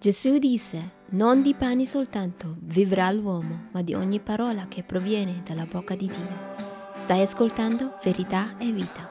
Gesù disse, non di pane soltanto vivrà l'uomo, ma di ogni parola che proviene dalla bocca di Dio. Stai ascoltando verità e vita.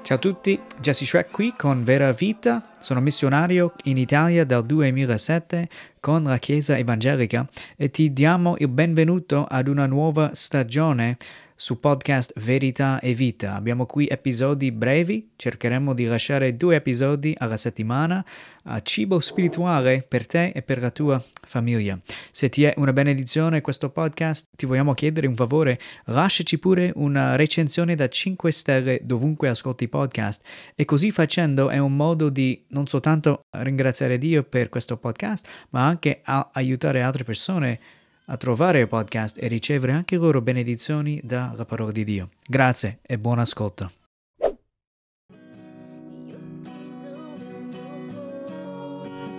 Ciao a tutti, Jesse Shrek qui con Vera Vita. Sono missionario in Italia dal 2007 con la Chiesa Evangelica e ti diamo il benvenuto ad una nuova stagione su podcast Verità e Vita. Abbiamo qui episodi brevi, cercheremo di lasciare due episodi alla settimana a cibo spirituale per te e per la tua famiglia. Se ti è una benedizione questo podcast, ti vogliamo chiedere un favore, lasciaci pure una recensione da 5 stelle dovunque ascolti podcast e così facendo è un modo di non soltanto ringraziare Dio per questo podcast, ma anche aiutare altre persone a trovare il podcast e ricevere anche loro benedizioni dalla parola di Dio. Grazie e buon ascolto.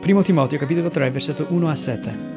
Primo Timoteo capitolo 3 versetto 1 a 7.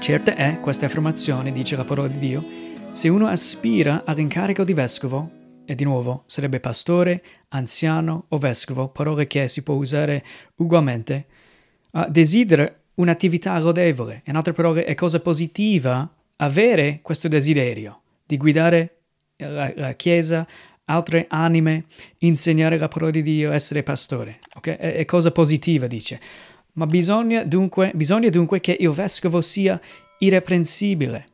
Certa è questa affermazione, dice la parola di Dio, se uno aspira all'incarico di vescovo, e di nuovo sarebbe pastore, anziano o vescovo, parole che si può usare ugualmente, desidera un'attività lodevole. In altre parole, è cosa positiva avere questo desiderio di guidare la, la Chiesa, altre anime, insegnare la parola di Dio, essere pastore. Okay? È, è, cosa positiva, dice. Ma bisogna dunque, bisogna dunque che il vescovo sia irreprensibile.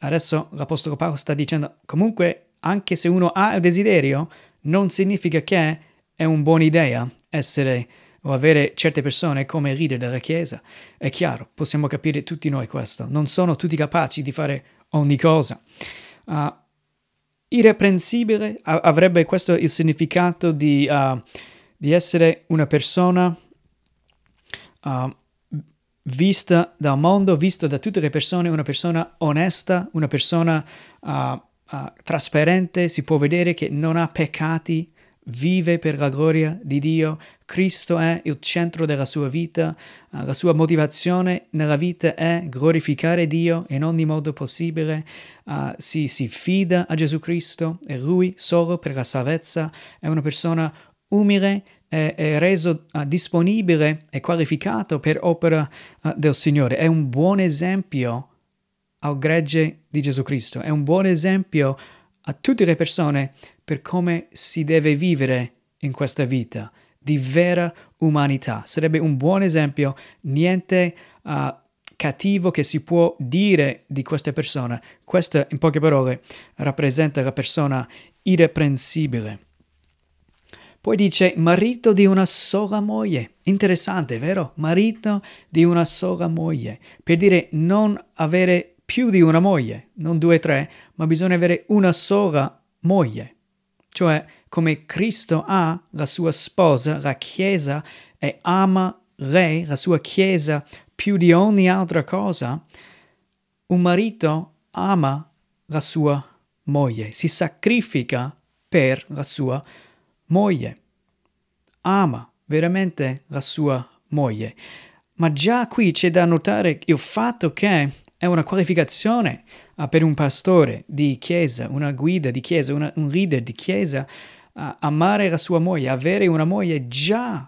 Adesso l'Apostolo Paolo sta dicendo, comunque, anche se uno ha il desiderio, non significa che è una buona idea essere o avere certe persone come leader della Chiesa. È chiaro, possiamo capire tutti noi questo. Non sono tutti capaci di fare ogni cosa. Uh, irreprensibile avrebbe questo il significato di, uh, di essere una persona uh, vista dal mondo, vista da tutte le persone, una persona onesta, una persona trasparente, si può vedere che non ha peccati, vive per la gloria di Dio, Cristo è il centro della sua vita, eh, la sua motivazione nella vita è glorificare Dio in ogni modo possibile, uh, si, si fida a Gesù Cristo e Lui solo per la salvezza, è una persona umile è, reso uh, disponibile e qualificato per opera uh, del Signore, è un buon esempio al gregge di Gesù Cristo, è un buon esempio a tutte le persone per come si deve vivere in questa vita di vera umanità. Sarebbe un buon esempio, niente uh, cattivo che si può dire di questa persona. Questa, in poche parole, rappresenta la persona irreprensibile. Poi dice marito di una sola moglie. Interessante, vero? Marito di una sola moglie. Per dire non avere più di una moglie, non due o tre, ma bisogna avere una sola moglie. Cioè, come Cristo ha la sua sposa, la Chiesa, e ama lei, la sua Chiesa, più di ogni altra cosa, un marito ama la sua moglie, si sacrifica per la sua moglie, ama veramente la sua moglie. Ma già qui c'è da notare il fatto che è una qualificazione uh, per un pastore di chiesa, una guida di chiesa, una, un leader di chiesa, uh, amare la sua moglie, avere una moglie già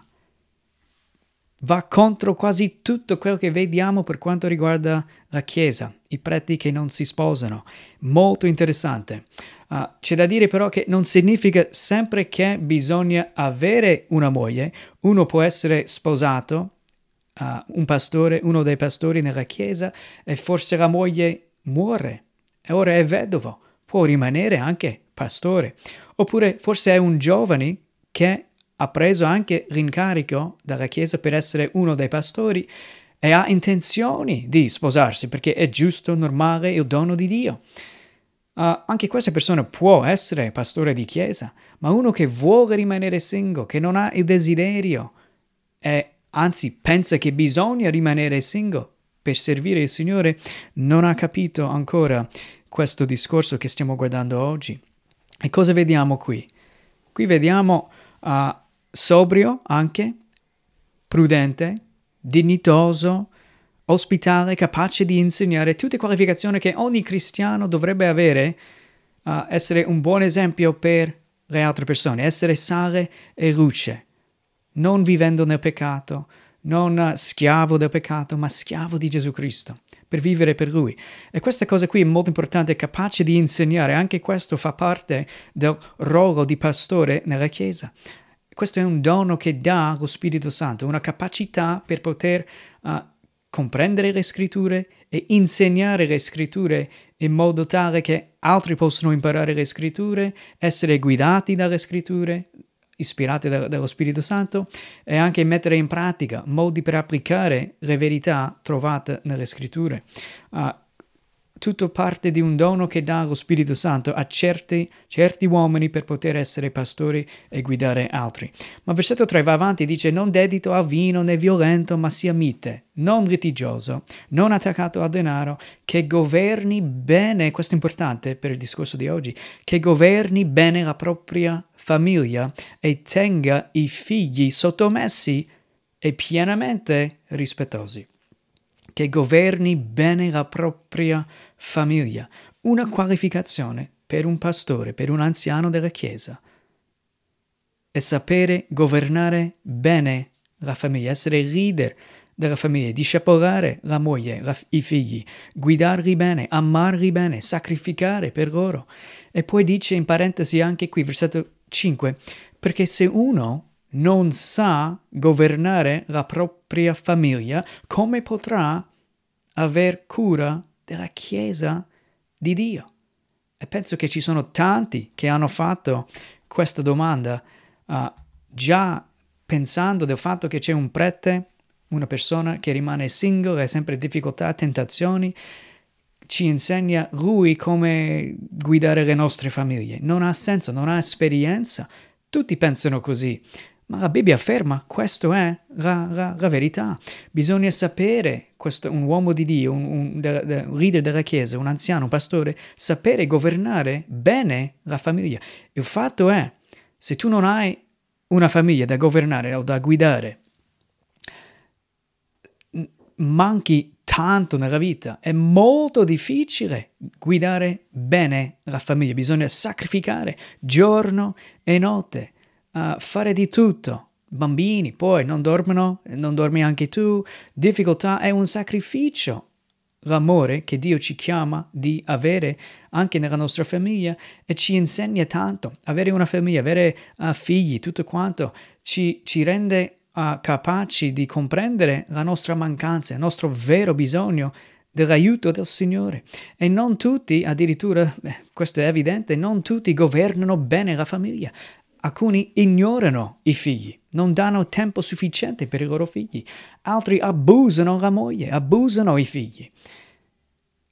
va contro quasi tutto quello che vediamo per quanto riguarda la Chiesa, i preti che non si sposano. Molto interessante. Uh, c'è da dire però che non significa sempre che bisogna avere una moglie, uno può essere sposato uh, un pastore, uno dei pastori nella chiesa, e forse la moglie muore e ora è vedovo, può rimanere anche pastore. Oppure forse è un giovane che ha preso anche l'incarico dalla chiesa per essere uno dei pastori e ha intenzioni di sposarsi perché è giusto, normale, il dono di Dio. Uh, anche questa persona può essere pastore di chiesa, ma uno che vuole rimanere single, che non ha il desiderio, è anzi pensa che bisogna rimanere single per servire il Signore, non ha capito ancora questo discorso che stiamo guardando oggi. E cosa vediamo qui? Qui vediamo uh, sobrio anche, prudente, dignitoso, ospitale, capace di insegnare tutte qualificazioni che ogni cristiano dovrebbe avere, uh, essere un buon esempio per le altre persone, essere sale e luce, non vivendo nel peccato, non schiavo del peccato, ma schiavo di Gesù Cristo, per vivere per Lui. E questa cosa qui è molto importante, capace di insegnare, anche questo fa parte del ruolo di pastore nella Chiesa. Questo è un dono che dà lo Spirito Santo, una capacità per poter uh, comprendere le scritture e insegnare le scritture in modo tale che altri possano imparare le scritture, essere guidati dalle scritture, ispirate da, dallo Spirito Santo e anche mettere in pratica modi per applicare le verità trovate nelle scritture. Uh, tutto parte di un dono che dà lo Spirito Santo a certi, certi, uomini per poter essere pastori e guidare altri. Ma versetto 3 va avanti e dice non dedito al vino né violento, ma sia mite, non litigioso, non attaccato al denaro, che governi bene, questo è importante per il discorso di oggi, che governi bene la propria famiglia e tenga i figli sottomessi e pienamente rispettosi che governi bene la propria famiglia, una qualificazione per un pastore, per un anziano della Chiesa. È sapere governare bene la famiglia, essere leader della famiglia, discepolare la moglie, la, i figli, guidarli bene, amarli bene, sacrificare per loro. E poi dice in parentesi anche qui, versetto 5, perché se uno non sa governare la propria famiglia, come potrà aver cura della Chiesa di Dio? E penso che ci sono tanti che hanno fatto questa domanda uh, già pensando del fatto che c'è un prete, una persona che rimane single, ha sempre difficoltà, tentazioni, ci insegna lui come guidare le nostre famiglie. Non ha senso, non ha esperienza. Tutti pensano così. Ma la Bibbia afferma, questa è la, la, la, verità. Bisogna sapere, questo, un uomo di Dio, un, un, un, leader della Chiesa, un anziano, un pastore, sapere governare bene la famiglia. Il fatto è, se tu non hai una famiglia da governare o da guidare, manchi tanto nella vita, è molto difficile guidare bene la famiglia, bisogna sacrificare giorno e notte uh, fare di tutto. Bambini poi non dormono, non dormi anche tu, difficoltà è un sacrificio. L'amore che Dio ci chiama di avere anche nella nostra famiglia e ci insegna tanto. Avere una famiglia, avere uh, figli, tutto quanto ci, ci rende uh, capaci di comprendere la nostra mancanza, il nostro vero bisogno dell'aiuto del Signore. E non tutti, addirittura, beh, questo è evidente, non tutti governano bene la famiglia. Alcuni ignorano i figli, non danno tempo sufficiente per i loro figli. Altri abusano la moglie, abusano i figli.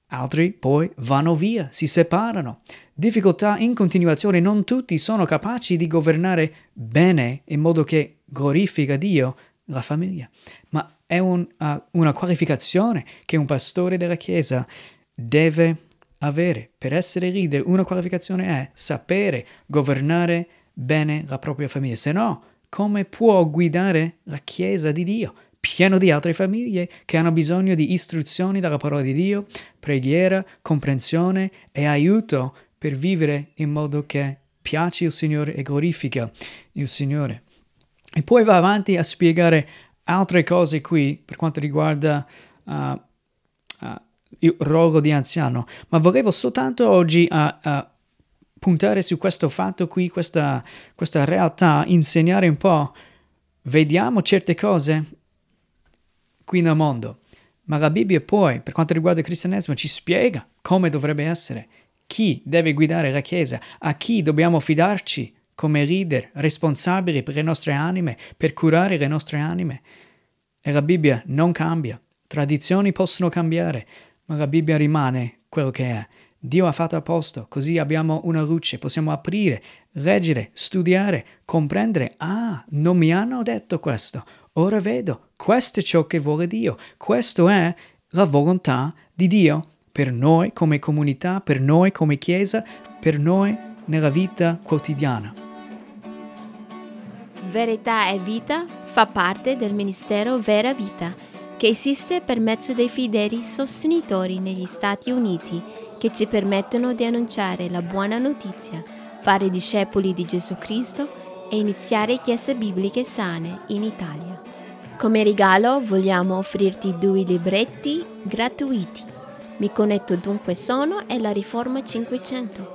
Altri poi vanno via, si separano. Difficoltà in continuazione, non tutti sono capaci di governare bene in modo che glorifica Dio la famiglia. Ma è un, uh, una qualificazione che un pastore della Chiesa deve avere. Per essere leader, una qualificazione è sapere governare bene la propria famiglia, se no come può guidare la Chiesa di Dio, pieno di altre famiglie che hanno bisogno di istruzioni dalla parola di Dio, preghiera, comprensione e aiuto per vivere in modo che piace il Signore e glorifica il Signore. E poi va avanti a spiegare altre cose qui per quanto riguarda uh, uh, il ruolo di anziano, ma volevo soltanto oggi uh, puntare su questo fatto qui, questa, questa realtà, insegnare un po'. Vediamo certe cose qui nel mondo, ma la Bibbia poi, per quanto riguarda il cristianesimo, ci spiega come dovrebbe essere, chi deve guidare la Chiesa, a chi dobbiamo fidarci come leader responsabili per le nostre anime, per curare le nostre anime. E la Bibbia non cambia, tradizioni possono cambiare, ma la Bibbia rimane quello che è. Dio ha fatto a posto, così abbiamo una luce, possiamo aprire, leggere, studiare, comprendere. Ah, non mi hanno detto questo. Ora vedo, questo è ciò che vuole Dio, questo è la volontà di Dio per noi come comunità, per noi come Chiesa, per noi nella vita quotidiana. Verità e vita fa parte del ministero Vera Vita, che esiste per mezzo dei fedeli sostenitori negli Stati Uniti che ci permettono di annunciare la buona notizia fare discepoli di Gesù Cristo e iniziare chiese bibliche sane in Italia. Come regalo vogliamo offrirti due libretti gratuiti. Mi connetto dunque sono e la Riforma 500.